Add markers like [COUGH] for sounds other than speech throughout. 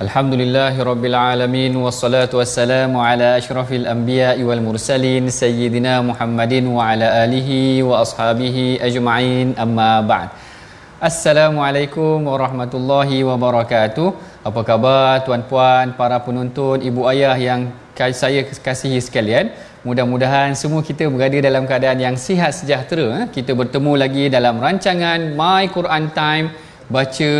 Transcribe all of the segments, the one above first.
الحمد لله رب العالمين والصلاة والسلام على أشرف الأنبياء والمرسلين سيدنا محمد وعلى آله وأصحابه أجمعين أما بعد Assalamualaikum warahmatullahi wabarakatuh. Apa khabar tuan-puan, para penonton, ibu ayah yang saya kasihi sekalian? Mudah-mudahan semua kita berada dalam keadaan yang sihat sejahtera. Eh? Kita bertemu lagi dalam rancangan My Quran Time baca,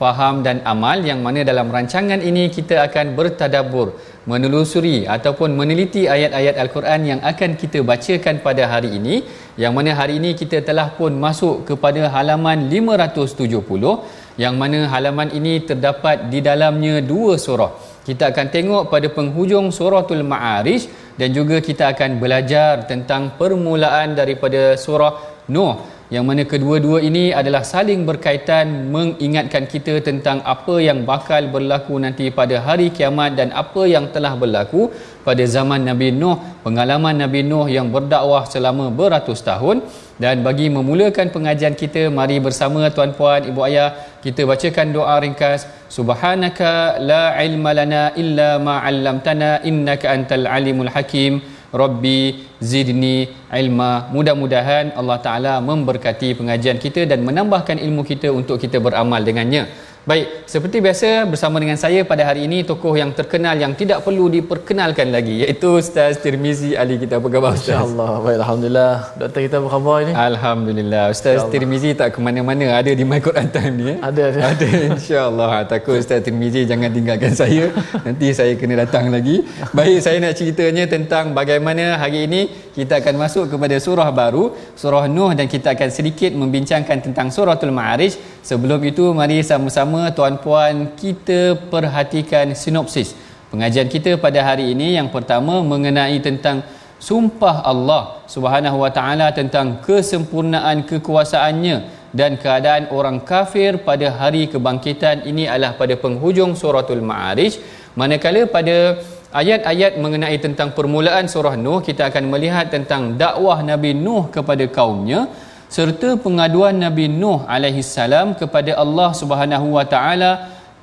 faham dan amal yang mana dalam rancangan ini kita akan bertadabur, menelusuri ataupun meneliti ayat-ayat Al-Quran yang akan kita bacakan pada hari ini yang mana hari ini kita telah pun masuk kepada halaman 570 yang mana halaman ini terdapat di dalamnya dua surah. Kita akan tengok pada penghujung suratul Ma'arij dan juga kita akan belajar tentang permulaan daripada surah Nuh yang mana kedua-dua ini adalah saling berkaitan mengingatkan kita tentang apa yang bakal berlaku nanti pada hari kiamat dan apa yang telah berlaku pada zaman Nabi Nuh, pengalaman Nabi Nuh yang berdakwah selama beratus tahun. Dan bagi memulakan pengajian kita mari bersama tuan-puan, ibu ayah kita bacakan doa ringkas. Subhanaka la ilma lana illa ma 'allamtana innaka antal alimul hakim Rabbi zidni ilma. Mudah-mudahan Allah Taala memberkati pengajian kita dan menambahkan ilmu kita untuk kita beramal dengannya. Baik, seperti biasa bersama dengan saya pada hari ini tokoh yang terkenal yang tidak perlu diperkenalkan lagi iaitu Ustaz Tirmizi Ali kita. Apa khabar Ustaz? Insya-Allah. Baik, alhamdulillah. Doktor kita apa khabar ini? Alhamdulillah. Ustaz Tirmizi tak ke mana-mana, ada di My Quran Time ni. Eh? Ada, ada. Ada insya-Allah. Takut Ustaz Tirmizi jangan tinggalkan saya. Nanti saya kena datang lagi. Baik, saya nak ceritanya tentang bagaimana hari ini kita akan masuk kepada surah baru, surah Nuh dan kita akan sedikit membincangkan tentang suratul Ma'arij. Sebelum itu, mari sama-sama tuan-puan kita perhatikan sinopsis pengajian kita pada hari ini. Yang pertama mengenai tentang sumpah Allah Subhanahu wa taala tentang kesempurnaan kekuasaannya dan keadaan orang kafir pada hari kebangkitan. Ini adalah pada penghujung suratul Ma'arij. Manakala pada ayat-ayat mengenai tentang permulaan surah Nuh kita akan melihat tentang dakwah Nabi Nuh kepada kaumnya serta pengaduan Nabi Nuh alaihi salam kepada Allah Subhanahu wa taala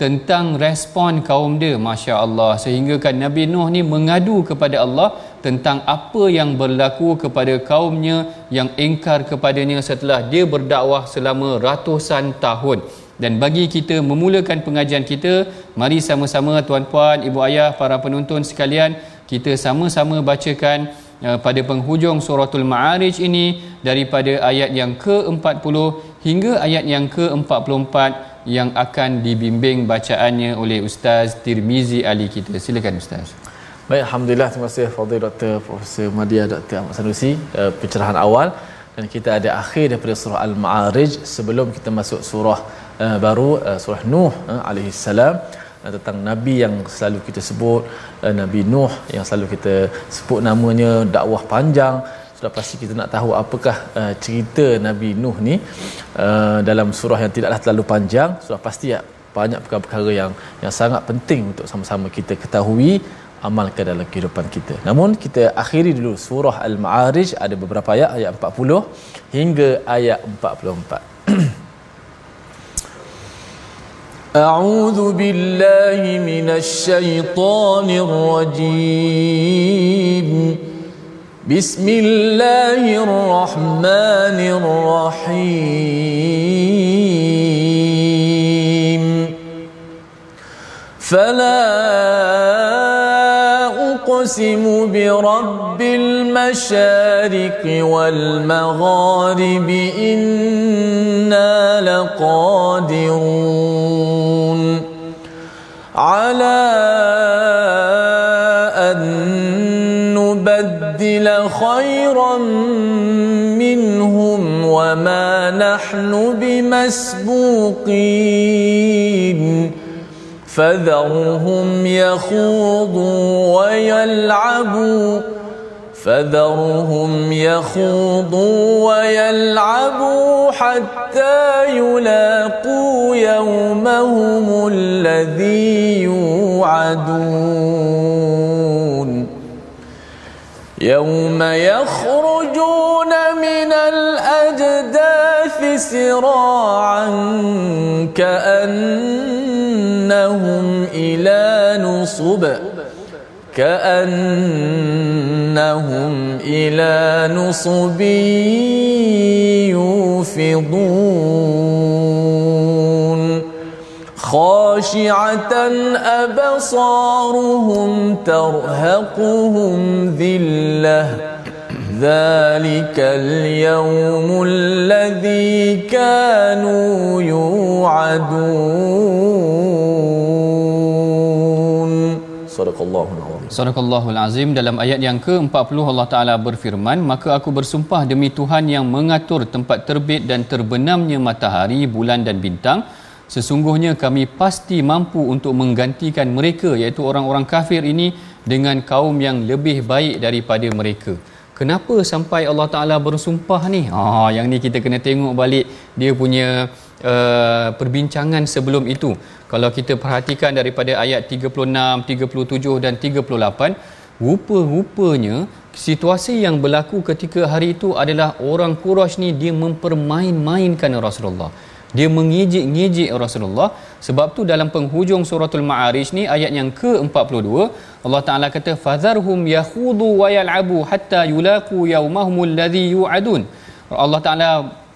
tentang respon kaum dia masya-Allah. Sehingga kan Nabi Nuh ni mengadu kepada Allah tentang apa yang berlaku kepada kaumnya yang ingkar kepadanya setelah dia berdakwah selama ratusan tahun. Dan bagi kita memulakan pengajian kita mari sama-sama tuan-puan ibu ayah para penonton sekalian kita sama-sama bacakan pada penghujung suratul ma'arij ini daripada ayat yang ke-40 hingga ayat yang ke-44 yang akan dibimbing bacaannya oleh Ustaz Tirmizi Ali kita. Silakan Ustaz. Baik, alhamdulillah terima kasih Fadil Dr. Profesor Madia Dr. Ahmad Sanusi uh, pencerahan awal dan kita ada akhir daripada surah Al-Ma'arij sebelum kita masuk surah uh, baru surah Nuh uh, alaihi salam tentang nabi yang selalu kita sebut uh, Nabi Nuh yang selalu kita sebut namanya dakwah panjang sudah pasti kita nak tahu apakah uh, cerita Nabi Nuh ni uh, dalam surah yang tidaklah terlalu panjang sudah pasti ya, banyak perkara-perkara yang yang sangat penting untuk sama-sama kita ketahui amalkan dalam kehidupan kita. Namun kita akhiri dulu surah Al-Ma'arij ada beberapa ayat ayat 40 hingga ayat 44. أعوذ بالله من الشيطان الرجيم. بسم الله الرحمن الرحيم. فلا أقسم برب المشارق والمغارب إنا لقادرون على نبدل خيرا منهم وما نحن بمسبوقين فذرهم يخوضوا ويلعبوا فذرهم يخوضوا ويلعبوا حتى يلاقوا يومهم الذي يوعدون. يوم يخرجون من الأجداث سراعا كأنهم إلى نصب كأنهم إلى نصب يوفضون خاشعة أبصارهم ترهقهم ذلة ذلك اليوم الذي كانوا يوعدون صدق الله العظيم Sadaqallahul Azim dalam ayat yang ke-40 Allah Taala berfirman maka aku bersumpah demi Tuhan yang mengatur tempat terbit dan terbenamnya matahari bulan dan bintang sesungguhnya kami pasti mampu untuk menggantikan mereka iaitu orang-orang kafir ini dengan kaum yang lebih baik daripada mereka kenapa sampai Allah Taala bersumpah ni? Ah yang ni kita kena tengok balik dia punya uh, perbincangan sebelum itu. Kalau kita perhatikan daripada ayat 36 37 dan 38 rupa-rupanya situasi yang berlaku ketika hari itu adalah orang Quraisy ni dia mempermain-mainkan Rasulullah. Dia mengejek-ngejek Rasulullah sebab tu dalam penghujung suratul ma'arij ni ayat yang ke-42 Allah Taala kata fadharhum yakhudu wa yal'abu hatta yulaqu yaumahum alladhi yu'adun. Allah Taala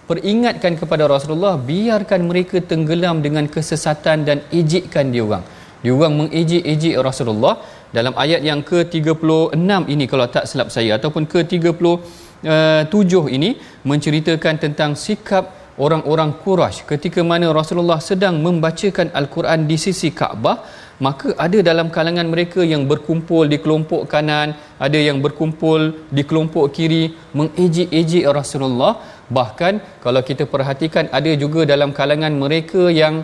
peringatkan kepada Rasulullah biarkan mereka tenggelam dengan kesesatan dan ejekkan dia orang. Dia orang mengejek-ejek Rasulullah. Dalam ayat yang ke-36 ini kalau tak silap saya ataupun ke-37 ini menceritakan tentang sikap orang-orang Quraisy ketika mana Rasulullah sedang membacakan al-Quran di sisi Kaabah maka ada dalam kalangan mereka yang berkumpul di kelompok kanan ada yang berkumpul di kelompok kiri mengejek-ejek Rasulullah. Bahkan kalau kita perhatikan ada juga dalam kalangan mereka yang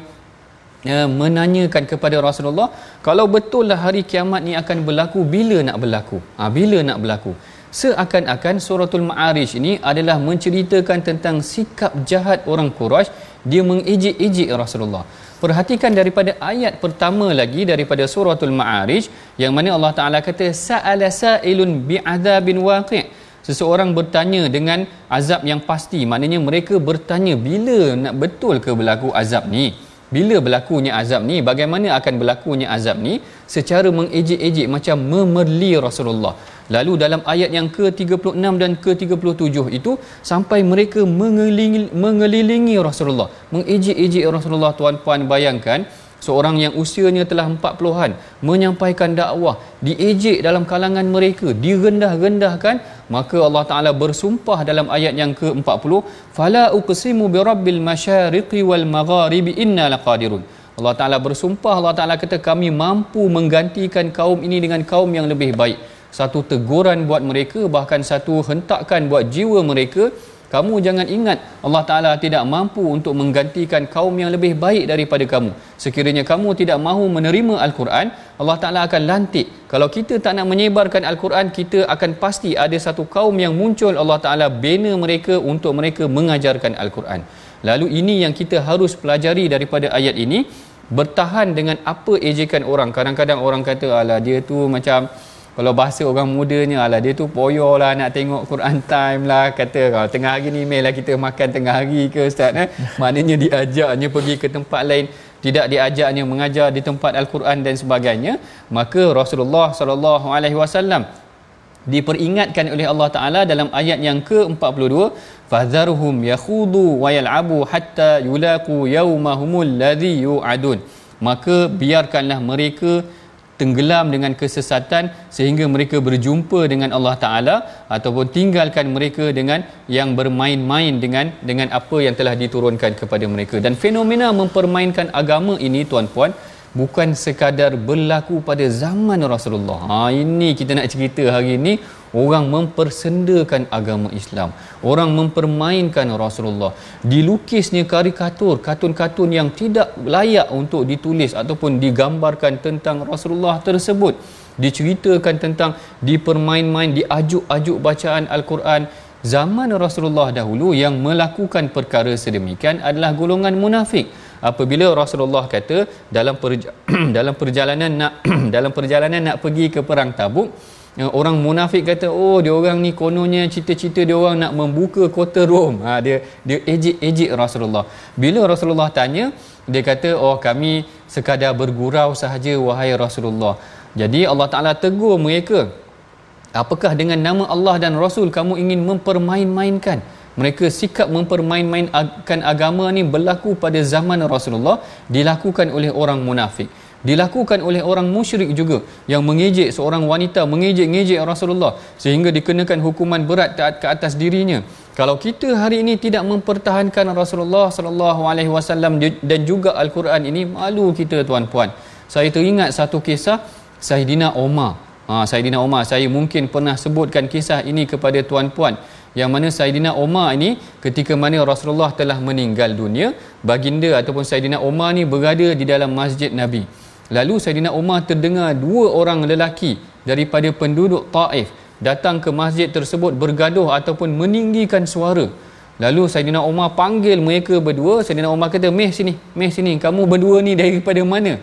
uh, menanyakan kepada Rasulullah kalau betul lah hari kiamat ni akan berlaku bila nak berlaku? Ha, bila nak berlaku seakan-akan suratul ma'arij ini adalah menceritakan tentang sikap jahat orang Quraisy. Dia mengejek-ejek Rasulullah. Perhatikan daripada ayat pertama lagi daripada suratul ma'arij yang mana Allah Taala kata sa'ala sa'ilun bi'adzabin waqi' seseorang bertanya dengan azab yang pasti maknanya mereka bertanya bila nak betul ke berlaku azab ni? Bila berlakunya azab ni? Bagaimana akan berlakunya azab ni? Secara mengejek-ejek macam memerli Rasulullah lalu dalam ayat yang ke-36 dan ke-37 itu sampai mereka mengelilingi, mengelilingi Rasulullah. Mengejek-ejek Rasulullah tuan-puan bayangkan seorang yang usianya telah 40-an menyampaikan dakwah diejek dalam kalangan mereka direndah-rendahkan maka Allah Taala bersumpah dalam ayat yang ke-40 fala uqsimu birabbil masyariqi wal magharibi inna laqadirun. Allah Taala bersumpah Allah Taala kata kami mampu menggantikan kaum ini dengan kaum yang lebih baik satu teguran buat mereka bahkan satu hentakan buat jiwa mereka kamu jangan ingat Allah Ta'ala tidak mampu untuk menggantikan kaum yang lebih baik daripada kamu. Sekiranya kamu tidak mahu menerima Al-Quran, Allah Ta'ala akan lantik. Kalau kita tak nak menyebarkan Al-Quran, kita akan pasti ada satu kaum yang muncul Allah Ta'ala bina mereka untuk mereka mengajarkan Al-Quran. Lalu ini yang kita harus pelajari daripada ayat ini, bertahan dengan apa ejekan orang. Kadang-kadang orang kata, ala dia tu macam kalau bahasa orang mudanya lah dia tu poyo lah nak tengok Quran time lah. Kata kalau tengah hari ni mail lah kita makan tengah hari ke ustaz eh? [LAUGHS] Maknanya diajaknya pergi ke tempat lain. Tidak diajaknya mengajar di tempat al-Quran dan sebagainya. Maka Rasulullah sallallahu alaihi wasallam diperingatkan oleh Allah Taala dalam ayat yang ke-42 fadharhum yakhudu wa yal'abu hatta yulaqu yaumahumul ladzi yu'adun. Maka biarkanlah mereka tenggelam dengan kesesatan sehingga mereka berjumpa dengan Allah Taala ataupun tinggalkan mereka dengan yang bermain-main dengan dengan apa yang telah diturunkan kepada mereka dan fenomena mempermainkan agama ini tuan-puan bukan sekadar berlaku pada zaman Rasulullah. Ha ini kita nak cerita hari ini orang mempersendakan agama Islam. Orang mempermainkan Rasulullah. Dilukisnya karikatur, kartun-kartun yang tidak layak untuk ditulis ataupun digambarkan tentang Rasulullah tersebut. Diceritakan tentang dipermain-main, diajuk-ajuk bacaan Al-Quran. Zaman Rasulullah dahulu yang melakukan perkara sedemikian adalah golongan munafik apabila Rasulullah kata dalam perja- [CLEARS THROAT] dalam perjalanan nak [CLEARS THROAT] dalam perjalanan nak pergi ke perang Tabuk orang munafik kata oh dia orang ni kononnya cita-cita dia orang nak membuka kota Rom ha, dia dia ejek-ejek Rasulullah. Bila Rasulullah tanya dia kata oh kami sekadar bergurau sahaja wahai Rasulullah. Jadi Allah Taala tegur mereka apakah dengan nama Allah dan Rasul kamu ingin mempermain-mainkan? Mereka sikap mempermain-mainkan agama ni berlaku pada zaman Rasulullah dilakukan oleh orang munafik dilakukan oleh orang musyrik juga yang mengejek seorang wanita mengejek-ngejek Rasulullah sehingga dikenakan hukuman berat ke atas dirinya. Kalau kita hari ini tidak mempertahankan Rasulullah sallallahu alaihi wasallam dan juga al-Quran ini malu kita tuan-puan. Saya teringat satu kisah Saidina Omar. Ha Saidina Omar saya mungkin pernah sebutkan kisah ini kepada tuan-puan. Yang mana Saidina Omar ini ketika mana Rasulullah telah meninggal dunia baginda ataupun Saidina Omar ni berada di dalam masjid Nabi lalu Saidina Omar terdengar dua orang lelaki daripada penduduk Taif datang ke masjid tersebut bergaduh ataupun meninggikan suara. Lalu Saidina Omar panggil mereka berdua. Saidina Omar kata meh sini meh sini. Kamu berdua ni daripada mana?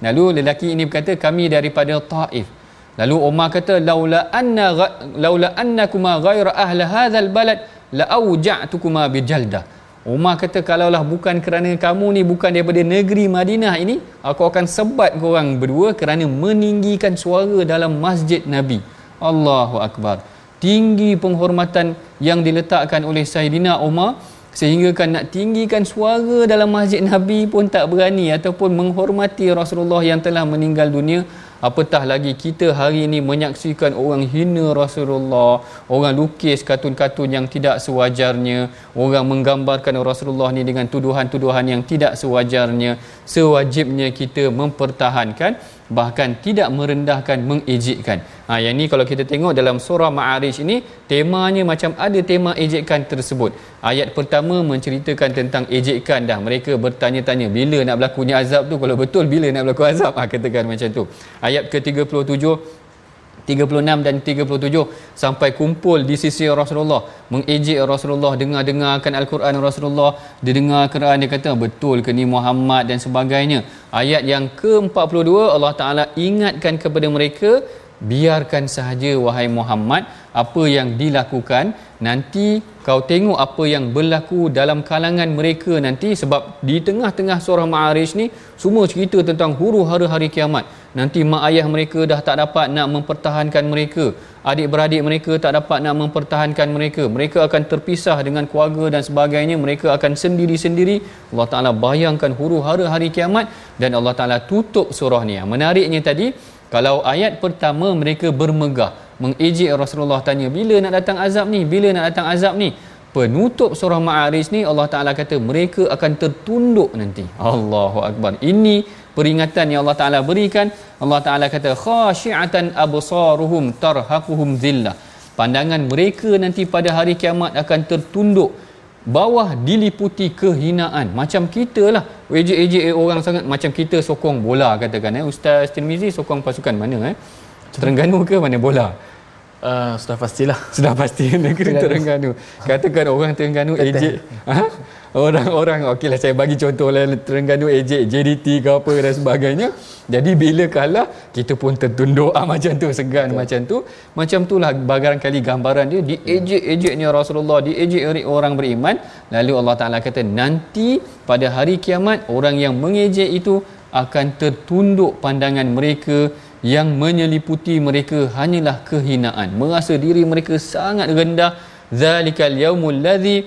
Lalu lelaki ini berkata kami daripada Taif. Lalu Umar kata laula anna laula annakuma ghayra ahli hadzal balad la auja'tukuma bijalda. Umar kata kalaulah bukan kerana kamu ni bukan daripada negeri Madinah ini, aku akan sebat korang berdua kerana meninggikan suara dalam masjid Nabi. Allahu akbar. Tinggi penghormatan yang diletakkan oleh Saidina Umar sehingga kan nak tinggikan suara dalam masjid Nabi pun tak berani ataupun menghormati Rasulullah yang telah meninggal dunia apatah lagi kita hari ini menyaksikan orang hina Rasulullah orang lukis kartun-kartun yang tidak sewajarnya orang menggambarkan Rasulullah ni dengan tuduhan-tuduhan yang tidak sewajarnya. Sewajibnya kita mempertahankan bahkan tidak merendahkan mengejekkan. Ha yang ni kalau kita tengok dalam surah ma'arij ini temanya macam ada tema ejekan tersebut. Ayat pertama menceritakan tentang ejekan dah. Mereka bertanya-tanya bila nak berlakunya azab tu? Kalau betul bila nak berlaku azab? Ha katakan macam tu. Ayat ke-37 36 dan 37 sampai kumpul di sisi Rasulullah mengejek Rasulullah dengar-dengarkan Al-Quran Rasulullah dia dengar Quran dia kata betul ke ni Muhammad? dan sebagainya. Ayat yang ke-42 Allah Taala ingatkan kepada mereka biarkan sahaja wahai Muhammad apa yang dilakukan. Nanti kau tengok apa yang berlaku dalam kalangan mereka nanti. Sebab di tengah-tengah surah Ma'arij ni semua cerita tentang huru hara hari kiamat. Nanti mak ayah mereka dah tak dapat nak mempertahankan mereka. Adik-beradik mereka tak dapat nak mempertahankan mereka. Mereka akan terpisah dengan keluarga dan sebagainya. Mereka akan sendiri-sendiri. Allah Ta'ala bayangkan huru hara hari kiamat. Dan Allah Ta'ala tutup surah ni. Menariknya tadi kalau ayat pertama mereka bermegah mengejek Rasulullah tanya bila nak datang azab ni? Bila nak datang azab ni? Penutup surah Ma'arij ni Allah Taala kata mereka akan tertunduk nanti. Allahu akbar. Ini peringatan yang Allah Taala berikan. Allah Taala kata khasyiatan absaruhum tarhaquhum zillah. Pandangan mereka nanti pada hari kiamat akan tertunduk bawah diliputi kehinaan. Macam kita lah. Ejek-ejek orang sangat macam kita sokong bola katakan eh. Ustaz Tirmizi sokong pasukan mana eh? Terengganu ke mana bola? Uh, sudah pastilah. Sudah pasti. [LAUGHS] Negeri Terengganu. Katakan orang Terengganu ejek ha? Orang-orang okeylah saya bagi contoh lah Terengganu ejek JDT ke apa dan sebagainya. Jadi bila kalah kita pun tertunduk. Ah, macam tu segan Betul. macam tu. Macam itulah barangkali gambaran dia. Diejek-ejeknya Rasulullah diejek orang beriman. Lalu Allah Taala kata nanti pada hari kiamat orang yang mengejek itu akan tertunduk pandangan mereka yang menyeliputi mereka hanyalah kehinaan. Merasa diri mereka sangat rendah. Zalikal yaumul ladzi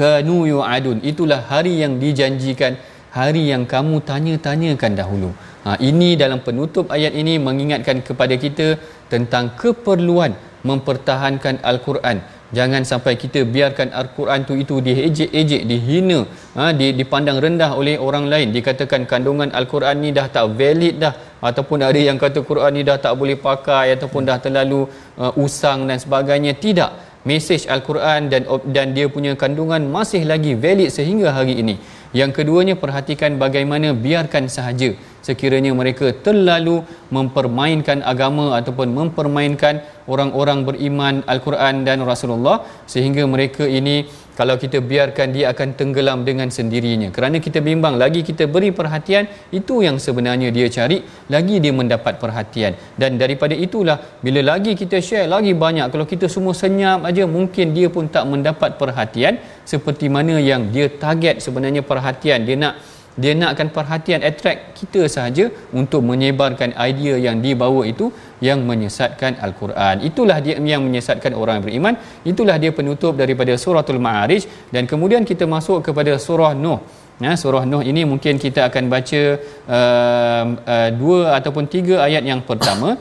kanu yu'adun itulah hari yang dijanjikan hari yang kamu tanya-tanyakan dahulu ha, ini dalam penutup ayat ini mengingatkan kepada kita tentang keperluan mempertahankan al-Quran Jangan sampai kita biarkan Al-Quran tu itu diejek-ejek, dihina, ha, dipandang rendah oleh orang lain. Dikatakan kandungan Al-Quran ni dah tak valid dah. Ataupun ada yang kata Quran ni dah tak boleh pakai ataupun dah terlalu uh, usang dan sebagainya. Tidak. Mesej Al-Quran dan dan dia punya kandungan masih lagi valid sehingga hari ini. Yang keduanya perhatikan bagaimana biarkan sahaja sekiranya mereka terlalu mempermainkan agama ataupun mempermainkan orang-orang beriman Al-Quran dan Rasulullah sehingga mereka ini kalau kita biarkan dia akan tenggelam dengan sendirinya. Kerana kita bimbang lagi kita beri perhatian itu yang sebenarnya dia cari lagi dia mendapat perhatian. Dan daripada itulah bila lagi kita share lagi banyak. Kalau kita semua senyap aja mungkin dia pun tak mendapat perhatian seperti mana yang dia target sebenarnya perhatian. Dia nak dia nakkan perhatian attract kita sahaja untuk menyebarkan idea yang dibawa itu yang menyesatkan al-Quran. Itulah dia yang menyesatkan orang yang beriman. Itulah dia penutup daripada suratul Ma'arij dan kemudian kita masuk kepada surah Nuh. Ya, surah Nuh ini mungkin kita akan baca uh, uh, dua ataupun tiga ayat yang pertama.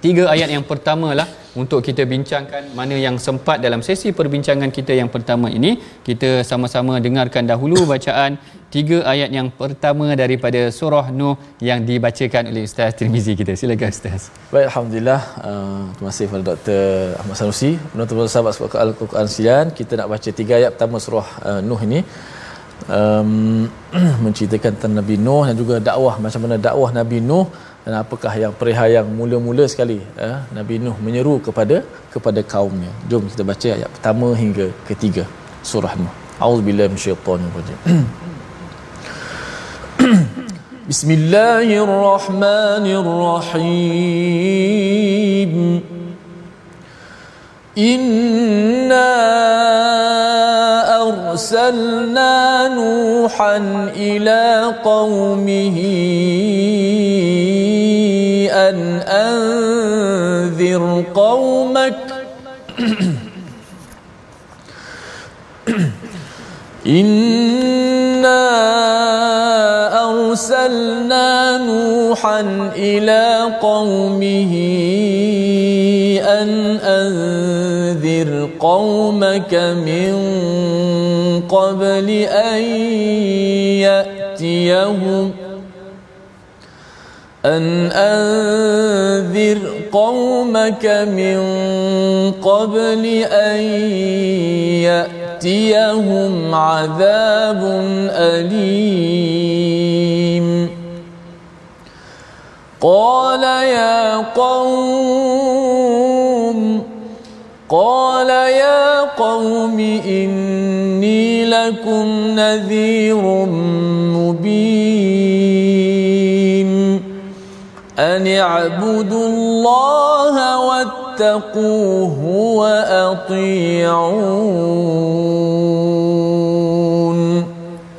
Tiga ayat yang pertama lah untuk kita bincangkan mana yang sempat dalam sesi perbincangan kita yang pertama ini. Kita sama-sama dengarkan dahulu bacaan tiga ayat yang pertama daripada surah Nuh yang dibacakan oleh Ustaz Tirmizi kita. Silakan Ustaz. Baik Alhamdulillah. Uh, terima kasih kepada Dr. Ahmad Sanusi. Penonton sahabat sebuah Al-Quran Sian kita nak baca tiga ayat pertama surah uh, Nuh ini. Um, [CLEARS THROAT] menceritakan tentang Nabi Nuh dan juga dakwah macam mana dakwah Nabi Nuh dan apakah yang perihal yang mula-mula sekali eh, Nabi Nuh menyeru kepada kepada kaumnya jom kita baca ayat pertama hingga ketiga surah Nuh auzubillahi minasyaitonirrajim [CLEARS THROAT] Bismillahirrahmanirrahim Inna أرسلنا نوحا إلى قومه أن أنذر قومك [CLEARS THROAT] إنا أرسلنا نوحا إلى قومه أن أنذر قومك من قبل أن يأتيهم أن أنذر قومك من قبل أن يأتيهم عذاب أليم. قال يا قوم قال يا قوم إني لكم نذير مبين. أن اعبدوا الله واتقوه وأطيعون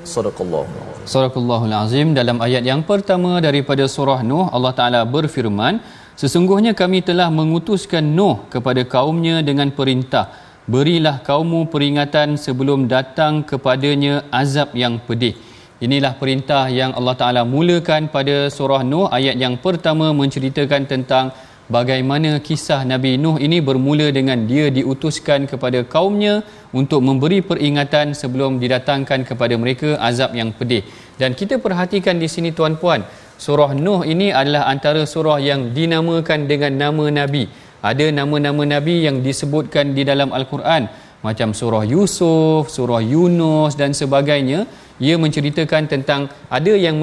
صدق الله Sadaqallahul Azim dalam ayat yang pertama daripada surah Nuh Allah Taala berfirman Sesungguhnya kami telah mengutuskan Nuh kepada kaumnya dengan perintah Berilah kaummu peringatan sebelum datang kepadanya azab yang pedih Inilah perintah yang Allah Taala mulakan pada surah Nuh ayat yang pertama menceritakan tentang bagaimana kisah Nabi Nuh ini bermula dengan dia diutuskan kepada kaumnya untuk memberi peringatan sebelum didatangkan kepada mereka azab yang pedih. Dan kita perhatikan di sini tuan-puan, surah Nuh ini adalah antara surah yang dinamakan dengan nama Nabi. Ada nama-nama Nabi yang disebutkan di dalam Al-Quran macam surah Yusuf, surah Yunus dan sebagainya ia menceritakan tentang ada yang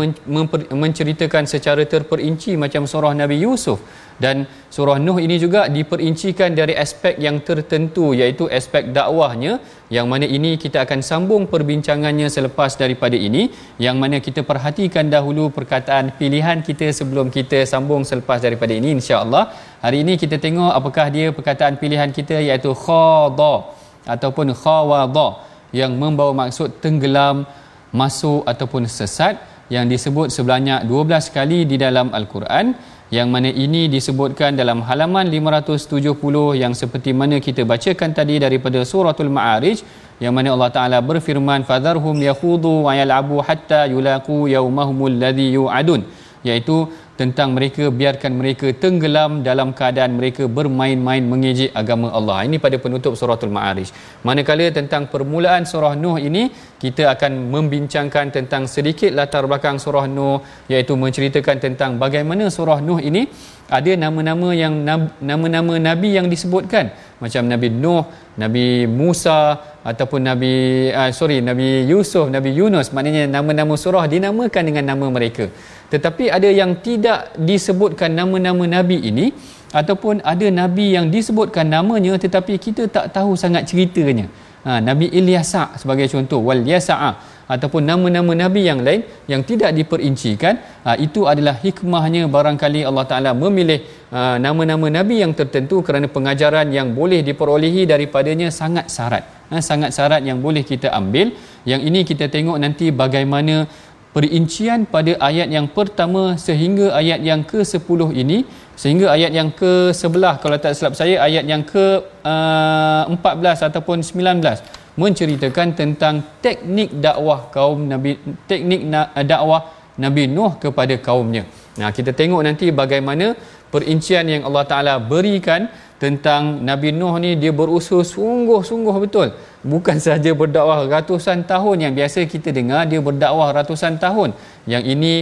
menceritakan secara terperinci macam surah Nabi Yusuf. Dan surah Nuh ini juga diperincikan dari aspek yang tertentu iaitu aspek dakwahnya yang mana ini kita akan sambung perbincangannya selepas daripada ini yang mana kita perhatikan dahulu perkataan pilihan kita sebelum kita sambung selepas daripada ini insya-Allah. Hari ini kita tengok apakah dia perkataan pilihan kita iaitu khada ataupun khawada yang membawa maksud tenggelam masuk ataupun sesat yang disebut sebanyak 12 kali di dalam al-Quran yang mana ini disebutkan dalam halaman 570 yang seperti mana kita bacakan tadi daripada suratul ma'arij yang mana Allah Taala berfirman fadharhum yakhudu wa yal'abu hatta yulaqu yawmahumul ladzi yu'adun iaitu tentang mereka biarkan mereka tenggelam dalam keadaan mereka bermain-main mengejek agama Allah. Ini pada penutup suratul Ma'arij. Manakala tentang permulaan surah Nuh ini kita akan membincangkan tentang sedikit latar belakang surah Nuh iaitu menceritakan tentang bagaimana surah Nuh ini ada nama-nama yang nama-nama nabi yang disebutkan. Macam Nabi Nuh, Nabi Musa ataupun Nabi uh, sorry Nabi Yusuf, Nabi Yunus. Maknanya nama-nama surah dinamakan dengan nama mereka. Tetapi ada yang tidak disebutkan nama-nama nabi ini ataupun ada nabi yang disebutkan namanya tetapi kita tak tahu sangat ceritanya. Ha, Nabi Ilyasa sebagai contoh. Wal yasa'a ataupun nama-nama nabi yang lain yang tidak diperincikan ha, itu adalah hikmahnya barangkali Allah Taala memilih ha, nama-nama nabi yang tertentu kerana pengajaran yang boleh diperolehi daripadanya sangat syarat. Ha, sangat syarat yang boleh kita ambil. Yang ini kita tengok nanti bagaimana perincian pada ayat yang pertama sehingga ayat yang ke-10 ini. Sehingga ayat yang ke-11 kalau tak silap saya ayat yang ke-14 uh, ataupun 19 menceritakan tentang teknik dakwah kaum Nabi teknik dakwah Nabi Nuh kepada kaumnya. Nah, kita tengok nanti bagaimana perincian yang Allah Taala berikan tentang Nabi Nuh ni dia berusaha sungguh-sungguh betul. Bukan [LAUGHS] sahaja berdakwah ratusan tahun yang biasa kita dengar dia berdakwah ratusan tahun. Yang ini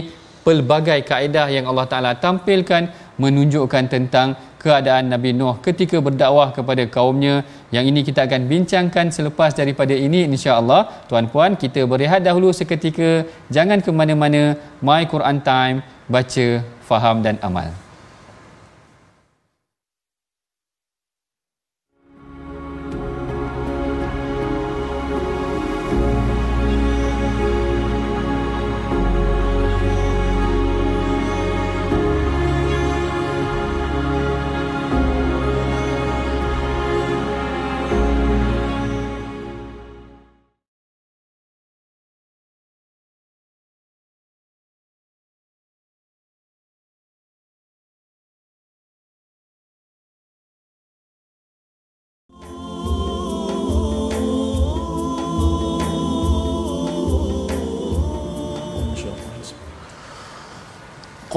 pelbagai kaedah yang Allah Taala tampilkan menunjukkan tentang keadaan Nabi Nuh ketika berdakwah kepada kaumnya yang ini kita akan bincangkan selepas daripada ini insya-Allah. Tuan-puan kita berehat dahulu seketika. Jangan ke mana-mana. My Quran time. Baca faham dan amal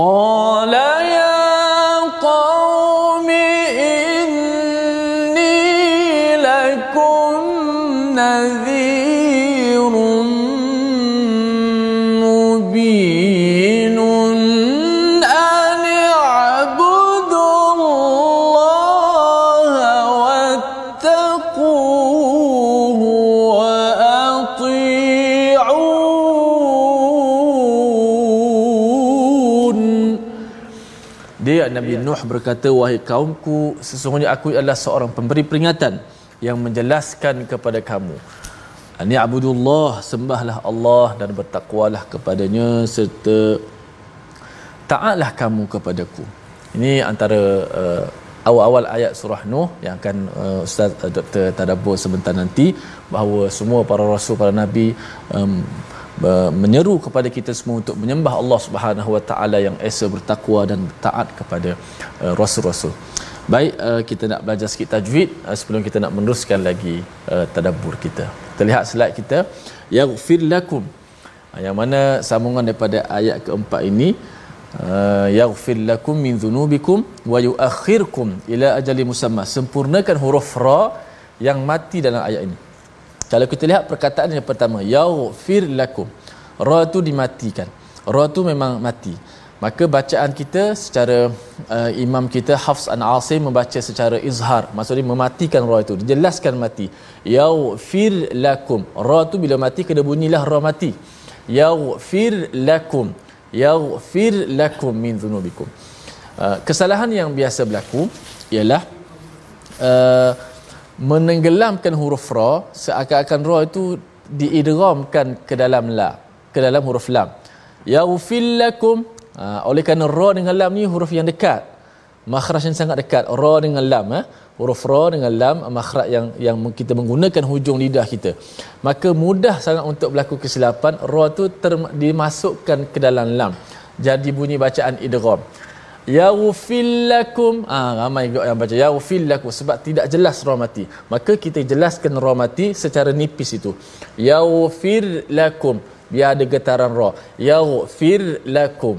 قال يا قوم إني لكم نذير مبين أن اعبدوا الله واتقوه Nabi Nuh berkata wahai kaumku sesungguhnya aku adalah seorang pemberi peringatan yang menjelaskan kepada kamu Ani abudullah sembahlah Allah dan bertakwalah kepadanya serta taatlah kamu kepadaku. Ini antara uh, awal-awal ayat surah Nuh yang akan uh, Ustaz uh, Dr. Tadabbur sebentar nanti bahawa semua para rasul para nabi um, menyeru kepada kita semua untuk menyembah Allah Subhanahu Wa Taala yang esa bertakwa dan taat kepada uh, rasul-rasul. Baik uh, kita nak belajar sikit tajwid uh, sebelum kita nak meneruskan lagi uh, tadabbur kita. Kita lihat slide kita yaghfir lakum. Uh, yang mana sambungan daripada ayat keempat ini uh, yaghfir lakum min dhunubikum wa yuakhirkum ila ajali musamma. Sempurnakan huruf ra yang mati dalam ayat ini. Kalau kita lihat perkataan yang pertama, yaghfir lakum. Ra tu dimatikan. Ra tu memang mati. Maka bacaan kita secara uh, imam kita Hafs an Asim membaca secara izhar, maksudnya mematikan ra itu, dijelaskan mati. Yaghfir lakum. Ra tu bila mati kena bunyilah ra mati. Yaghfir lakum. Yaghfir lakum min dhunubikum. Uh, kesalahan yang biasa berlaku ialah uh, menenggelamkan huruf ra seakan-akan ra itu diidghamkan ke dalam la ke dalam huruf lam. Yaghfir lakum. Ha, oleh kerana ra dengan lam ni huruf yang dekat. Makhraj yang sangat dekat. Ra dengan lam eh? huruf ra dengan lam makhraj yang yang kita menggunakan hujung lidah kita. Maka mudah sangat untuk berlaku kesilapan. Ra tu ter, dimasukkan ke dalam lam. Jadi bunyi bacaan idgham yaghfir lakum. Ah ramai juga yang baca. Yaghfir lakum sebab tidak jelas ra mati. Maka kita jelaskan ra mati secara nipis itu. Yaghfir lakum. Biar ada getaran ra yaghfir lakum.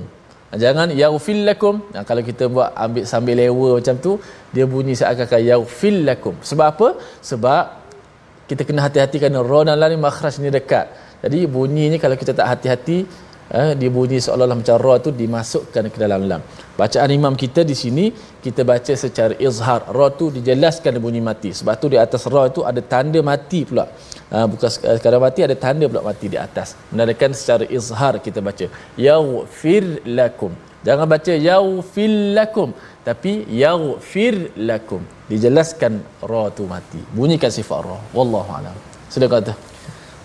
Jangan yaghfir lakum. Nah, kalau kita buat ambil sambil lewa macam tu dia bunyi seakan-akan yaghfir lakum. Sebab apa? Sebab kita kena hati-hati kerana ra dan lam makhraj ni dekat. Jadi bunyinya kalau kita tak hati-hati eh, dia bunyi seolah-olah macam ra tu dimasukkan ke dalam lam. Bacaan imam kita di sini kita baca secara izhar. Ra tu dijelaskan bunyi mati. Sebab tu di atas ra itu ada tanda mati pula. Ha, bukan sekarang mati ada tanda pula mati di atas. Menandakan secara izhar kita baca. Yaghfir lakum. Jangan baca yaghfir lakum tapi yaghfir lakum. Dijelaskan ra tu mati. Bunyikan sifat ra wallahu alam. Silakan kata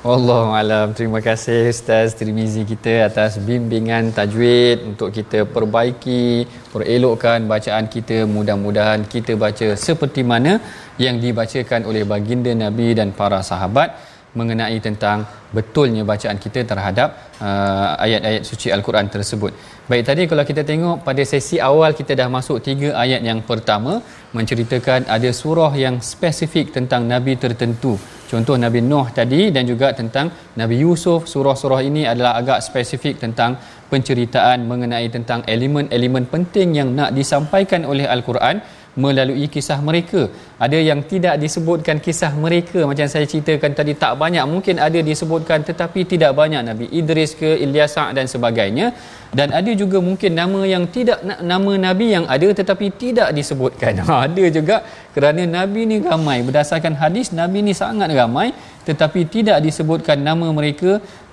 Allah alam terima kasih Ustaz Tirmizi kita atas bimbingan tajwid untuk kita perbaiki perelokkan bacaan kita mudah-mudahan kita baca seperti mana yang dibacakan oleh baginda Nabi dan para sahabat mengenai tentang betulnya bacaan kita terhadap uh, ayat-ayat suci al-Quran tersebut. Baik tadi kalau kita tengok pada sesi awal kita dah masuk tiga ayat yang pertama menceritakan ada surah yang spesifik tentang nabi tertentu. Contoh Nabi Nuh tadi dan juga tentang Nabi Yusuf. Surah-surah ini adalah agak spesifik tentang penceritaan mengenai tentang elemen-elemen penting yang nak disampaikan oleh al-Quran melalui kisah mereka. Ada yang tidak disebutkan kisah mereka macam saya ceritakan tadi tak banyak mungkin ada disebutkan tetapi tidak banyak Nabi Idris ke Ilyas dan sebagainya dan ada juga mungkin nama yang tidak nama nabi yang ada tetapi tidak disebutkan. [LAUGHS] Ada juga kerana nabi ni ramai. Berdasarkan hadis nabi ni sangat ramai tetapi tidak disebutkan nama mereka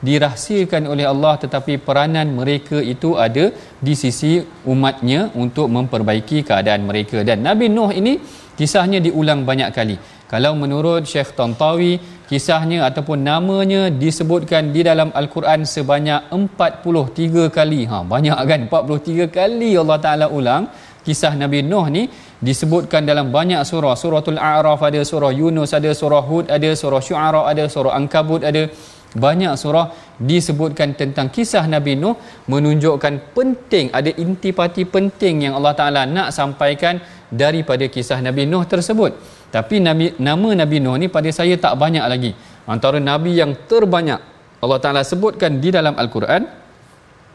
dirahsiakan oleh Allah tetapi peranan mereka itu ada di sisi umatnya untuk memperbaiki keadaan mereka. Dan Nabi Nuh ini kisahnya diulang banyak kali. Kalau menurut Syekh Tantawi kisahnya ataupun namanya disebutkan di dalam Al-Quran sebanyak 43 kali. Ha banyak kan? 43 kali Allah Taala ulang kisah Nabi Nuh ni disebutkan dalam banyak surah. Suratul a'raf ada surah yunus ada surah hud ada surah syu'ara ada surah ankabut ada banyak surah disebutkan tentang kisah Nabi Nuh menunjukkan penting ada intipati penting yang Allah Taala nak sampaikan daripada kisah Nabi Nuh tersebut. Tapi Nabi, nama Nabi Nuh ni pada saya tak banyak lagi. Antara Nabi yang terbanyak Allah Taala sebutkan di dalam Al-Quran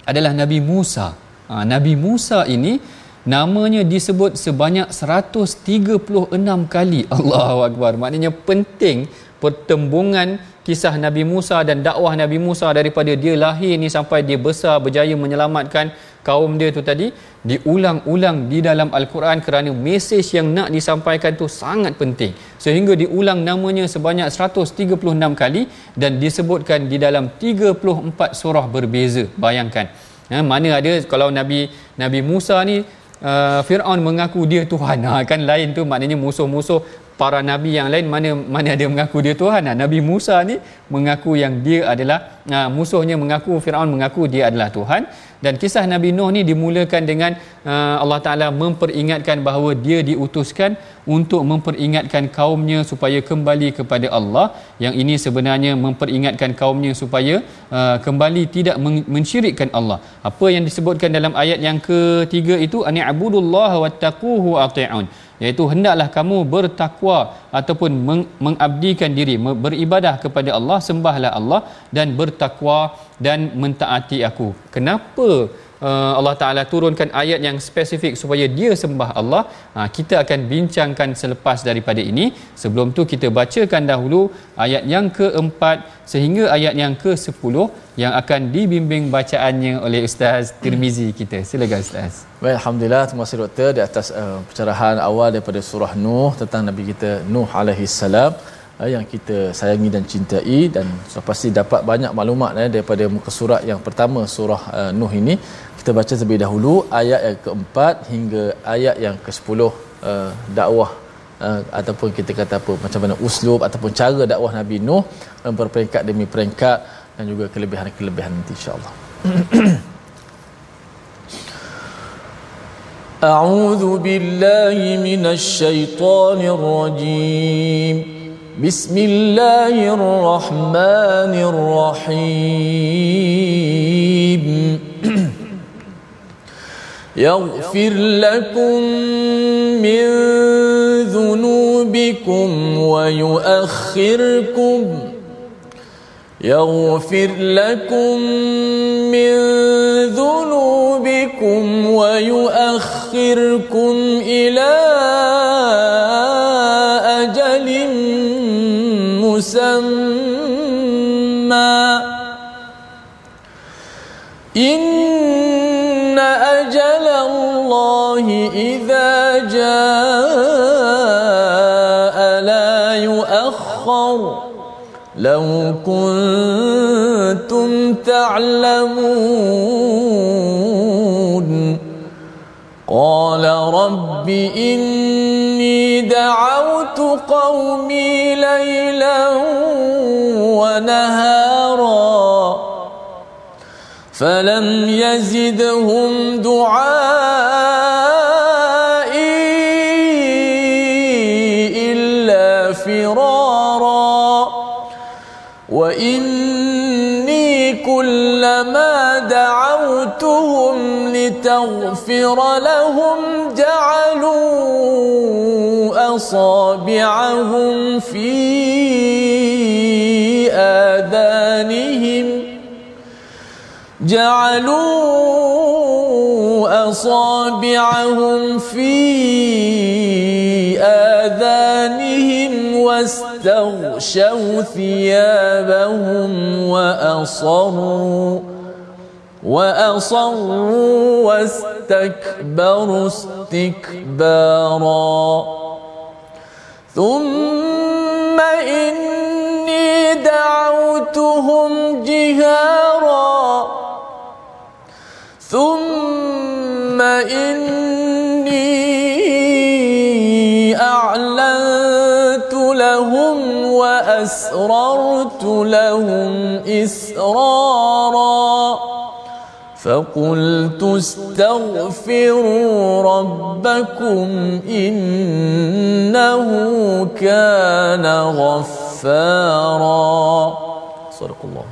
adalah Nabi Musa. Ha, Nabi Musa ini namanya disebut sebanyak 136 kali. [LAUGHS] Allahu Akbar. Maknanya penting pertembungan kisah Nabi Musa dan dakwah Nabi Musa daripada dia lahir ni sampai dia besar berjaya menyelamatkan kaum dia tu tadi diulang-ulang di dalam al-Quran kerana mesej yang nak disampaikan tu sangat penting. Sehingga diulang namanya sebanyak 136 kali dan disebutkan di dalam 34 surah berbeza. Bayangkan. Ha, mana ada kalau Nabi Nabi Musa ni uh, Firaun mengaku dia Tuhan. Ha, kan lain tu maknanya musuh-musuh para nabi yang lain mana mana ada mengaku dia Tuhan. Nah, Nabi Musa ni mengaku yang dia adalah uh, musuhnya mengaku Firaun mengaku dia adalah Tuhan dan kisah Nabi Nuh ni dimulakan dengan uh, Allah Taala memperingatkan bahawa dia diutuskan untuk memperingatkan kaumnya supaya kembali kepada Allah. Yang ini sebenarnya memperingatkan kaumnya supaya uh, kembali tidak mensyirikkan Allah. Apa yang disebutkan dalam ayat yang ketiga itu ani abudullah wattaquhu ati'un iaitu hendaklah kamu bertakwa ataupun meng- mengabdikan diri beribadah kepada Allah sembahlah Allah dan bertakwa dan mentaati aku. Kenapa uh, Allah Taala turunkan ayat yang spesifik supaya dia sembah Allah uh, kita akan bincangkan selepas daripada ini sebelum tu kita bacakan dahulu ayat yang keempat sehingga ayat yang ke-10 yang akan dibimbing bacaannya oleh Ustaz Tirmizi kita. Silakan Ustaz. Baik, Alhamdulillah. Terima kasih Doktor di atas uh, pencerahan awal daripada surah Nuh tentang Nabi kita Nuh alaihi salam uh, yang kita sayangi dan cintai dan so, pasti dapat banyak maklumat uh, daripada muka surat yang pertama surah uh, Nuh ini Kita baca terlebih dahulu ayat yang keempat hingga ayat yang ke-10 uh, dakwah uh, ataupun kita kata apa macam mana uslub ataupun cara dakwah Nabi Nuh uh, berperingkat demi peringkat dan juga kelebihan-kelebihan nanti insyaallah. أعوذ بالله من الشيطان الرجيم بسم الله الرحمن الرحيم يغفر لكم من ذنوبكم ويؤخركم يغفر لكم من ذنوبكم ويؤخركم إلى أجل مسمى. إن إذا جاء لا يؤخر. لو كنتم تعلمون. قال رب إني دعوت قومي ليلا ونهارا. فلم يزدهم دعائي دعوتهم لتغفر لهم جعلوا أصابعهم في آذانهم جعلوا أصابعهم في آذانهم واستغشوا ثيابهم وأصروا وأصروا واستكبروا استكبارا. ثم إني دعوتهم جهارا. ثم إني أعلنت لهم وأسررت لهم إسرارا. فقلت استغفروا ربكم إنه كان غفارا صدق الله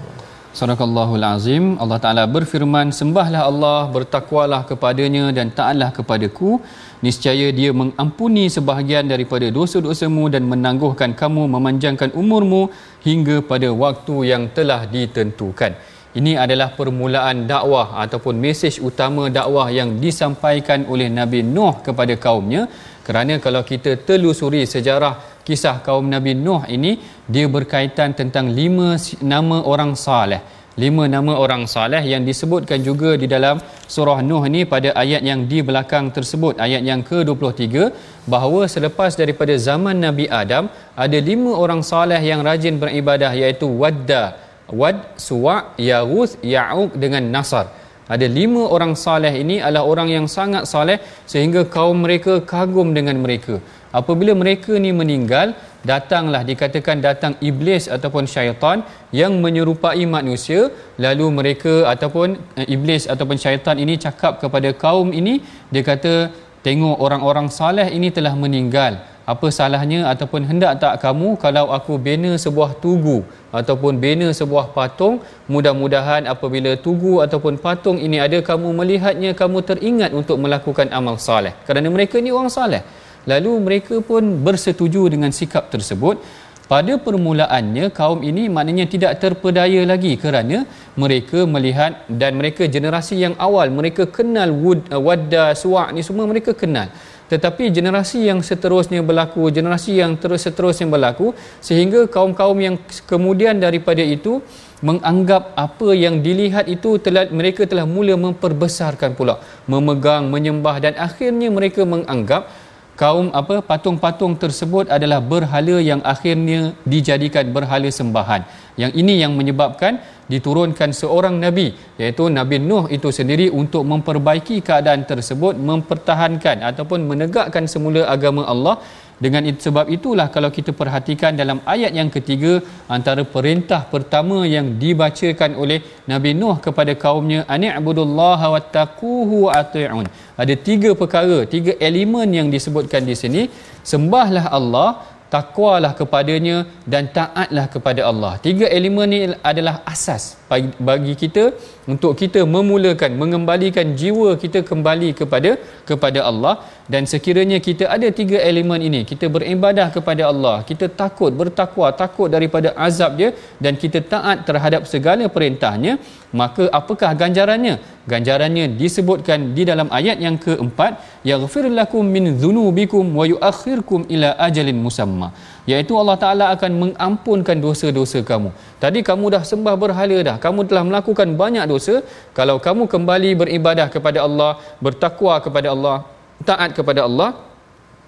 Sadaqallahul Azim. Allah Taala berfirman, "Sembahlah Allah, bertakwalah kepadanya dan taatlah kepadaku. Niscaya Dia mengampuni sebahagian daripada dosa-dosamu dan menangguhkan kamu memanjangkan umurmu hingga pada waktu yang telah ditentukan." Ini adalah permulaan dakwah ataupun mesej utama dakwah yang disampaikan oleh Nabi Nuh kepada kaumnya. Kerana kalau kita telusuri sejarah kisah kaum Nabi Nuh ini dia berkaitan tentang lima nama orang saleh. Lima nama orang saleh yang disebutkan juga di dalam surah Nuh ini pada ayat yang di belakang tersebut ayat yang ke-23 bahawa selepas daripada zaman Nabi Adam ada lima orang saleh yang rajin beribadah iaitu Wadda Wad, Suwa, Yaghus, Ya'uq dengan Nasar. Ada lima orang saleh ini adalah orang yang sangat saleh sehingga kaum mereka kagum dengan mereka. Apabila mereka ni meninggal datanglah dikatakan datang iblis ataupun syaitan yang menyerupai manusia. Lalu mereka ataupun uh, iblis ataupun syaitan ini cakap kepada kaum ini dia kata tengok orang-orang saleh ini telah meninggal apa salahnya ataupun hendak tak kamu kalau aku bina sebuah tugu ataupun bina sebuah patung? Mudah-mudahan apabila tugu ataupun patung ini ada kamu melihatnya kamu teringat untuk melakukan amal saleh. Kerana mereka ni orang saleh. Lalu mereka pun bersetuju dengan sikap tersebut. Pada permulaannya kaum ini maknanya tidak terpedaya lagi kerana mereka melihat dan mereka generasi yang awal mereka kenal wud, wadda suwa' ni semua mereka kenal tetapi generasi yang seterusnya berlaku generasi yang terus seterusnya berlaku sehingga kaum-kaum yang kemudian daripada itu menganggap apa yang dilihat itu telah mereka telah mula memperbesarkan pula. Memegang menyembah dan akhirnya mereka menganggap kaum apa patung-patung tersebut adalah berhala yang akhirnya dijadikan berhala sembahan. Yang ini yang menyebabkan diturunkan seorang nabi iaitu Nabi Nuh itu sendiri untuk memperbaiki keadaan tersebut mempertahankan ataupun menegakkan semula agama Allah. Dengan itu, sebab itulah kalau kita perhatikan dalam ayat yang ketiga antara perintah pertama yang dibacakan oleh Nabi Nuh kepada kaumnya ani'budullaha wattaquhu ati'un. Ada tiga perkara tiga elemen yang disebutkan di sini. Sembahlah Allah takwalah kepadanya dan taatlah kepada Allah. Tiga elemen ni adalah asas bagi kita untuk kita memulakan mengembalikan jiwa kita kembali kepada kepada Allah dan sekiranya kita ada tiga elemen ini kita beribadah kepada Allah kita takut bertakwa takut daripada azab dia dan kita taat terhadap segala perintahnya maka apakah ganjarannya? Ganjarannya disebutkan di dalam ayat yang keempat yaghfir lakum min dhunubikum wa yuakhirkum ila ajalin musamma. Iaitu Allah Taala akan mengampunkan dosa-dosa kamu. Tadi kamu dah sembah berhala dah kamu telah melakukan banyak dosa. Kalau kamu kembali beribadah kepada Allah bertakwa kepada Allah taat kepada Allah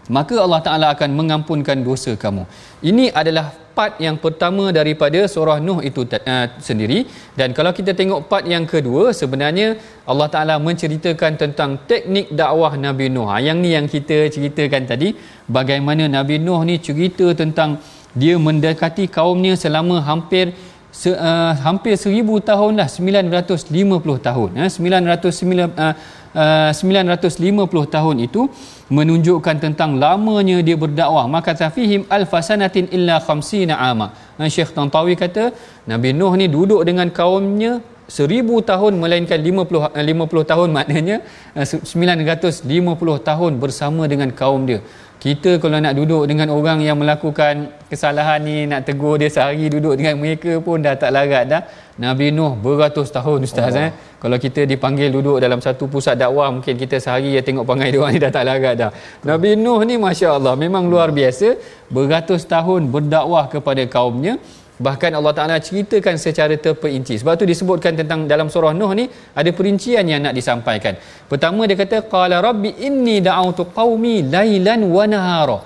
maka Allah Taala akan mengampunkan dosa kamu ini adalah part yang pertama daripada surah Nuh itu uh, sendiri dan kalau kita tengok part yang kedua sebenarnya Allah Taala menceritakan tentang teknik dakwah Nabi Nuh. Ha, yang ni yang kita ceritakan tadi bagaimana Nabi Nuh ni cerita tentang dia mendekati kaumnya selama hampir se, uh, hampir seribu tahun lah 950 tahun eh, 909 uh, uh, 950 tahun itu menunjukkan tentang lamanya dia berdakwah. Maka tafihim alfasanatin illa khamsina ama. Uh, Syekh Tantawi kata Nabi Nuh ni duduk dengan kaumnya seribu tahun melainkan 50 50 uh, tahun maknanya uh, 950 tahun bersama dengan kaum dia. Kita kalau nak duduk dengan orang yang melakukan kesalahan ni nak tegur dia sehari duduk dengan mereka pun dah tak larat dah Nabi Nuh beratus tahun ustaz oh. eh kalau kita dipanggil duduk dalam satu pusat dakwah mungkin kita sehari ya tengok pangai [LAUGHS] dia orang ni dah tak larat dah Nabi Nuh ni masya-Allah memang luar biasa beratus tahun berdakwah kepada kaumnya Bahkan Allah Ta'ala ceritakan secara terperinci. Sebab tu disebutkan tentang dalam surah Nuh ni, ada perincian yang nak disampaikan. Pertama dia kata, Qala Rabbi inni da'autu qawmi laylan wa nahara.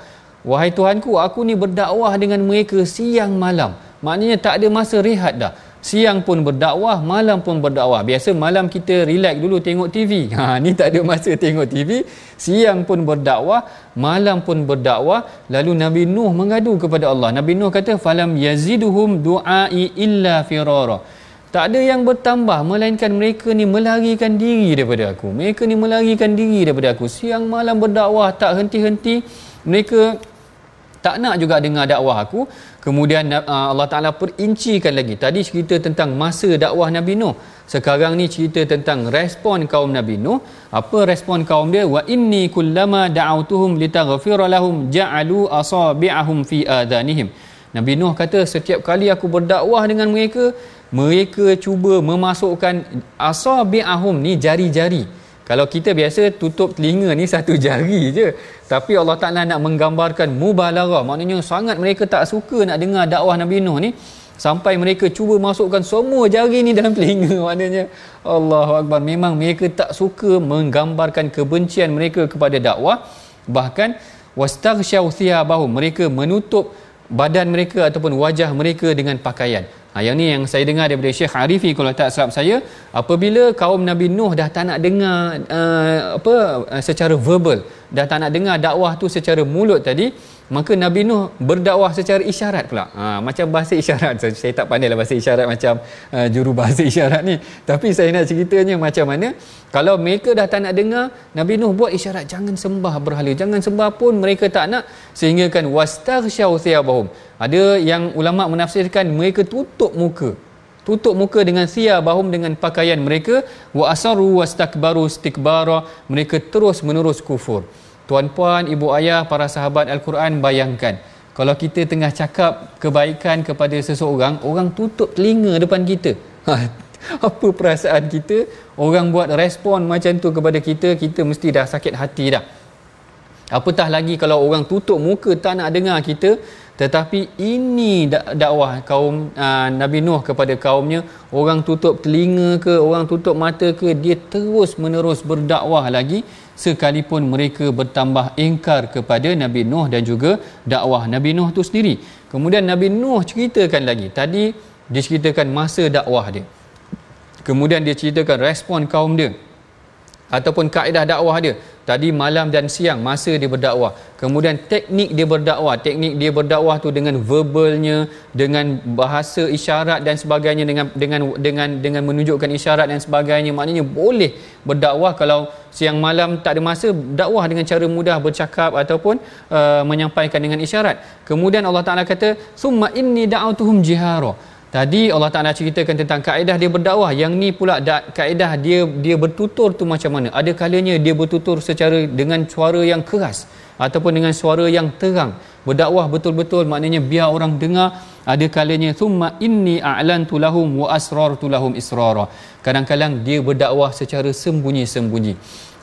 Wahai Tuhanku, aku ni berdakwah dengan mereka siang malam. Maknanya tak ada masa rehat dah siang pun berdakwah malam pun berdakwah. Biasa malam kita relax dulu tengok TV [LAUGHS] ha ni tak ada masa tengok TV siang pun berdakwah malam pun berdakwah. Lalu Nabi Nuh mengadu kepada Allah. Nabi Nuh kata falam yaziduhum du'ai illa firara. Tak ada yang bertambah melainkan mereka ni melarikan diri daripada aku. Mereka ni melarikan diri daripada aku. Siang malam berdakwah tak henti-henti mereka tak nak juga dengar dakwah aku kemudian uh, Allah Taala perincikan lagi. Tadi cerita tentang masa dakwah Nabi Nuh. Sekarang ni cerita tentang respon kaum Nabi Nuh. Apa respon kaum dia? Wa inni kullama da'awtuhum litaghfira lahum ja'alu asabi'ahum fi adanihim Nabi Nuh kata setiap kali aku berdakwah dengan mereka mereka cuba memasukkan asabi'ahum ni jari-jari kalau kita biasa tutup telinga ni satu jari je. Tapi Allah Ta'ala nak menggambarkan mubalarah. Maknanya sangat mereka tak suka nak dengar dakwah Nabi Nuh ni. Sampai mereka cuba masukkan semua jari ni dalam [LAUGHS] telinga. Maknanya Allahu Akbar. Memang mereka tak suka menggambarkan kebencian mereka kepada dakwah. Bahkan wastaghsyaw thiyabahum. Mereka menutup badan mereka ataupun wajah mereka dengan pakaian. Ha, yang ni yang saya dengar daripada Syekh Arifi kalau tak silap saya apabila kaum Nabi Nuh dah tak nak dengar uh, apa uh, secara verbal dah tak nak dengar dakwah tu secara mulut tadi maka Nabi Nuh berdakwah secara isyarat pula. Ha, macam bahasa isyarat. Saya tak pandai lah bahasa isyarat macam uh, juru bahasa isyarat ni. Tapi saya nak ceritanya macam mana kalau mereka dah tak nak dengar Nabi Nuh buat isyarat jangan sembah berhala jangan sembah pun mereka tak nak. Sehingga kan wastaghsyaw thiyabahum. Ada yang ulama menafsirkan mereka tutup muka. Tutup muka dengan sia bahum dengan pakaian mereka. Wa asaru wastakbaru istikbara. Mereka terus menerus kufur Tuan-puan, ibu ayah, para sahabat Al-Quran bayangkan kalau kita tengah cakap kebaikan kepada seseorang, orang tutup telinga depan kita. Ha, [LAUGHS] apa perasaan kita? Orang buat respon macam tu kepada kita, kita mesti dah sakit hati dah. Apatah lagi kalau orang tutup muka tak nak dengar kita, tetapi ini dakwah kaum uh, Nabi Nuh kepada kaumnya, orang tutup telinga ke, orang tutup mata ke, dia terus menerus berdakwah lagi sekalipun mereka bertambah ingkar kepada Nabi Nuh dan juga dakwah Nabi Nuh itu sendiri. Kemudian Nabi Nuh ceritakan lagi. Tadi dia ceritakan masa dakwah dia. Kemudian dia ceritakan respon kaum dia ataupun kaedah dakwah dia. Tadi malam dan siang masa dia berdakwah. Kemudian teknik dia berdakwah. Teknik dia berdakwah tu dengan verbalnya dengan bahasa isyarat dan sebagainya dengan dengan dengan dengan menunjukkan isyarat dan sebagainya. Maknanya boleh berdakwah kalau siang malam tak ada masa dakwah dengan cara mudah bercakap ataupun uh, menyampaikan dengan isyarat. Kemudian Allah Taala kata summa inni da'autuhum jihara Tadi Allah Taala ceritakan tentang kaedah dia berdakwah. Yang ni pula kaedah dia dia bertutur tu macam mana? Ada kalanya dia bertutur secara dengan suara yang keras ataupun dengan suara yang terang. Berdakwah betul-betul maknanya biar orang dengar. Ada kalanya thumma inni a'lantu lahum wa asrartu lahum israra. Kadang-kadang dia berdakwah secara sembunyi-sembunyi.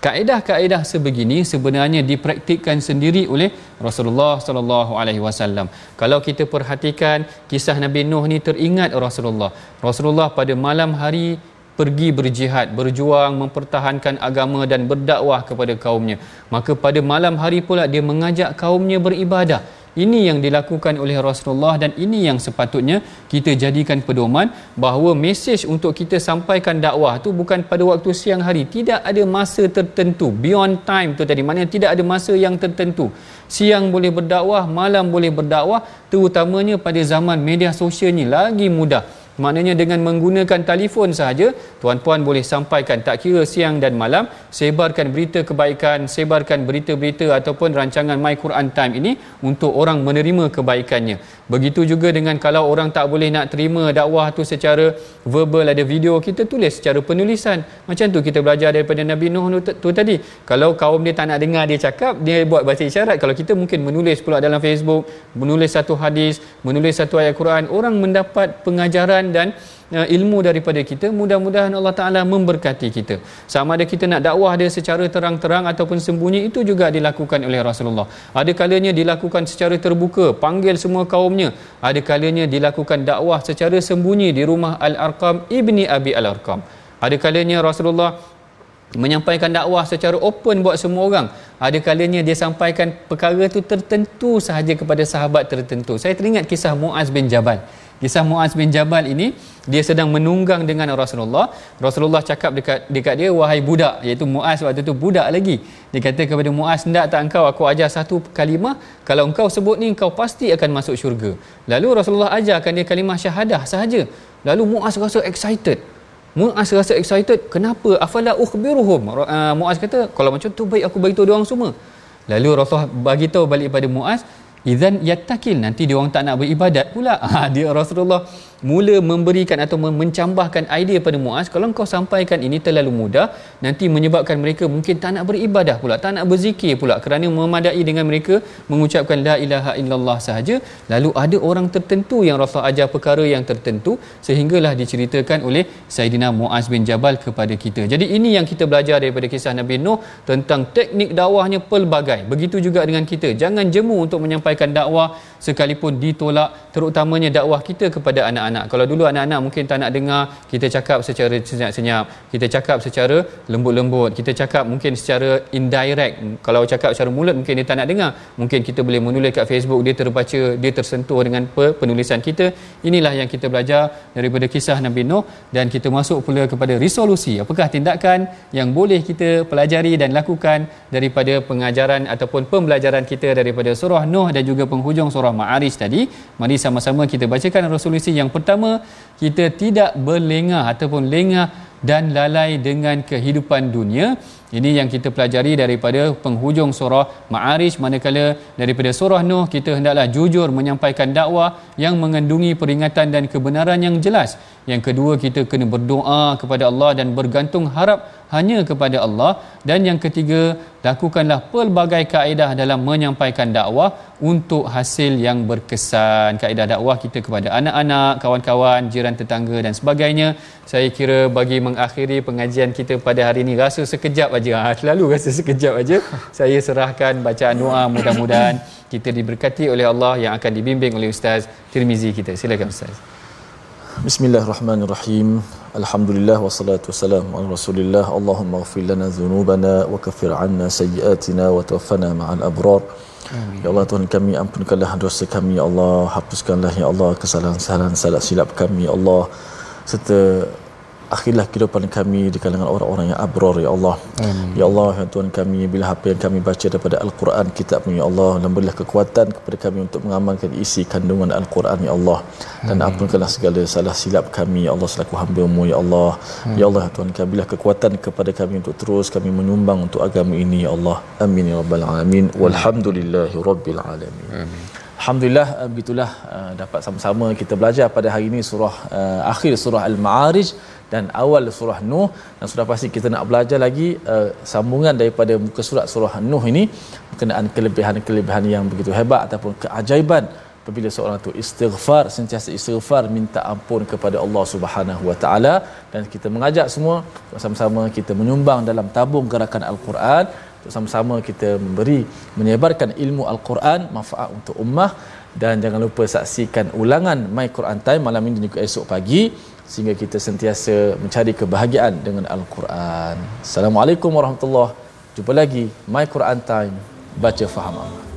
Kaedah-kaedah sebegini sebenarnya dipraktikkan sendiri oleh Rasulullah sallallahu alaihi wasallam. Kalau kita perhatikan kisah Nabi Nuh ni teringat Rasulullah. Rasulullah pada malam hari pergi berjihad, berjuang mempertahankan agama dan berdakwah kepada kaumnya. Maka pada malam hari pula dia mengajak kaumnya beribadah. Ini yang dilakukan oleh Rasulullah dan ini yang sepatutnya kita jadikan pedoman bahawa mesej untuk kita sampaikan dakwah tu bukan pada waktu siang hari. Tidak ada masa tertentu. Beyond time tu tadi. Maknanya tidak ada masa yang tertentu. Siang boleh berdakwah, malam boleh berdakwah. Terutamanya pada zaman media sosial ni lagi mudah. Maknanya dengan menggunakan telefon sahaja, tuan-puan boleh sampaikan tak kira siang dan malam, sebarkan berita kebaikan, sebarkan berita-berita ataupun rancangan My Quran Time ini untuk orang menerima kebaikannya. Begitu juga dengan kalau orang tak boleh nak terima dakwah tu secara verbal ada video, kita tulis secara penulisan. Macam tu kita belajar daripada Nabi Nuh tu, tu tadi. Kalau kaum dia tak nak dengar dia cakap, dia buat bahasa isyarat. Kalau kita mungkin menulis pula dalam Facebook, menulis satu hadis, menulis satu ayat Quran, orang mendapat pengajaran dan uh, ilmu daripada kita mudah-mudahan Allah Taala memberkati kita. Sama ada kita nak dakwah dia secara terang-terang ataupun sembunyi itu juga dilakukan oleh Rasulullah. Ada kalanya dilakukan secara terbuka panggil semua kaumnya. Ada kalanya dilakukan dakwah secara sembunyi di rumah Al-Arqam ibni Abi Al-Arqam. Ada kalanya Rasulullah menyampaikan dakwah secara open buat semua orang. Ada kalanya dia sampaikan perkara itu tertentu sahaja kepada sahabat tertentu. Saya teringat kisah Muaz bin Jabal Kisah Muaz bin Jabal ini dia sedang menunggang dengan Rasulullah. Rasulullah cakap dekat dekat dia wahai budak iaitu Muaz waktu itu budak lagi. Dia kata kepada Muaz hendak tak engkau aku ajar satu kalimah kalau engkau sebut ni engkau pasti akan masuk syurga. Lalu Rasulullah ajarkan dia kalimah syahadah sahaja. Lalu Muaz rasa excited. Muaz rasa excited. Kenapa? Afala ukhbiruhum? Uh, Muaz kata kalau macam tu baik aku beritahu dia orang semua. Lalu Rasulullah bagi tahu balik pada Muaz Izan yattakil nanti dia orang tak nak beribadat pula. Ha, [LAUGHS] dia Rasulullah mula memberikan atau mencambahkan idea pada Muaz kalau kau sampaikan ini terlalu mudah nanti menyebabkan mereka mungkin tak nak beribadah pula tak nak berzikir pula kerana memadai dengan mereka mengucapkan la ilaha illallah sahaja. Lalu ada orang tertentu yang Rasul ajar perkara yang tertentu sehinggalah diceritakan oleh Saidina Muaz bin Jabal kepada kita. Jadi ini yang kita belajar daripada kisah Nabi Nuh tentang teknik dakwahnya pelbagai. Begitu juga dengan kita. Jangan jemu untuk menyampaikan dakwah sekalipun ditolak terutamanya dakwah kita kepada anak-anak. Kalau dulu anak-anak mungkin tak nak dengar, kita cakap secara senyap-senyap, kita cakap secara lembut-lembut, kita cakap mungkin secara indirect. Kalau cakap secara mulut mungkin dia tak nak dengar. Mungkin kita boleh menulis kat Facebook, dia terbaca, dia tersentuh dengan penulisan kita. Inilah yang kita belajar daripada kisah Nabi Nuh dan kita masuk pula kepada resolusi. Apakah tindakan yang boleh kita pelajari dan lakukan daripada pengajaran ataupun pembelajaran kita daripada surah Nuh dan juga penghujung surah Ma'arij tadi. Mari sama-sama kita bacakan resolusi yang pertama kita tidak berlengah ataupun lengah dan lalai dengan kehidupan dunia ini yang kita pelajari daripada penghujung surah Ma'arij manakala daripada surah Nuh kita hendaklah jujur menyampaikan dakwah yang mengandungi peringatan dan kebenaran yang jelas. Yang kedua kita kena berdoa kepada Allah dan bergantung harap hanya kepada Allah dan yang ketiga lakukanlah pelbagai kaedah dalam menyampaikan dakwah untuk hasil yang berkesan kaedah dakwah kita kepada anak-anak, kawan-kawan, jiran tetangga dan sebagainya. Saya kira bagi mengakhiri pengajian kita pada hari ini rasa sekejap aja. Ha, selalu rasa sekejap aja. Saya serahkan bacaan doa mudah-mudahan kita diberkati oleh Allah yang akan dibimbing oleh Ustaz Tirmizi kita. Silakan Ustaz. Bismillahirrahmanirrahim. Alhamdulillah wassalatu wassalamu ala Rasulillah. Allahumma ighfir lana dhunubana wa kaffir 'anna sayyi'atina wa tawaffana ma'al abrar. Amin. Ya Allah Tuhan kami ampunkanlah dosa kami ya Allah hapuskanlah ya Allah kesalahan-kesalahan salah silap kami ya Allah serta akhirlah kehidupan kami di kalangan orang-orang yang abror ya Allah. Amin. ya Allah ya Tuhan kami bila apa yang kami baca daripada Al-Quran kitab ya Allah dan berilah kekuatan kepada kami untuk mengamalkan isi kandungan Al-Quran ya Allah. Dan Amin. ampunkanlah segala salah silap kami ya Allah selaku hamba-Mu ya Allah. Amin. ya Allah ya Tuhan kami berilah kekuatan kepada kami untuk terus kami menyumbang untuk agama ini ya Allah. Amin ya rabbal alamin. Walhamdulillahi rabbil alamin. Amin Alhamdulillah uh, begitulah uh, dapat sama-sama kita belajar pada hari ini surah uh, akhir surah Al-Ma'arij dan awal surah Nuh. Dan sudah pasti kita nak belajar lagi uh, sambungan daripada muka surat surah Nuh ini berkenaan kelebihan-kelebihan yang begitu hebat ataupun keajaiban apabila seorang itu istighfar sentiasa istighfar minta ampun kepada Allah Subhanahu Wa Taala. Dan kita mengajak semua sama-sama kita menyumbang dalam tabung gerakan Al-Quran sama-sama kita memberi menyebarkan ilmu Al-Quran manfaat untuk ummah dan jangan lupa saksikan ulangan My Quran Time malam ini juga esok pagi sehingga kita sentiasa mencari kebahagiaan dengan Al-Quran. Assalamualaikum warahmatullahi Jumpa lagi My Quran Time baca faham Allah.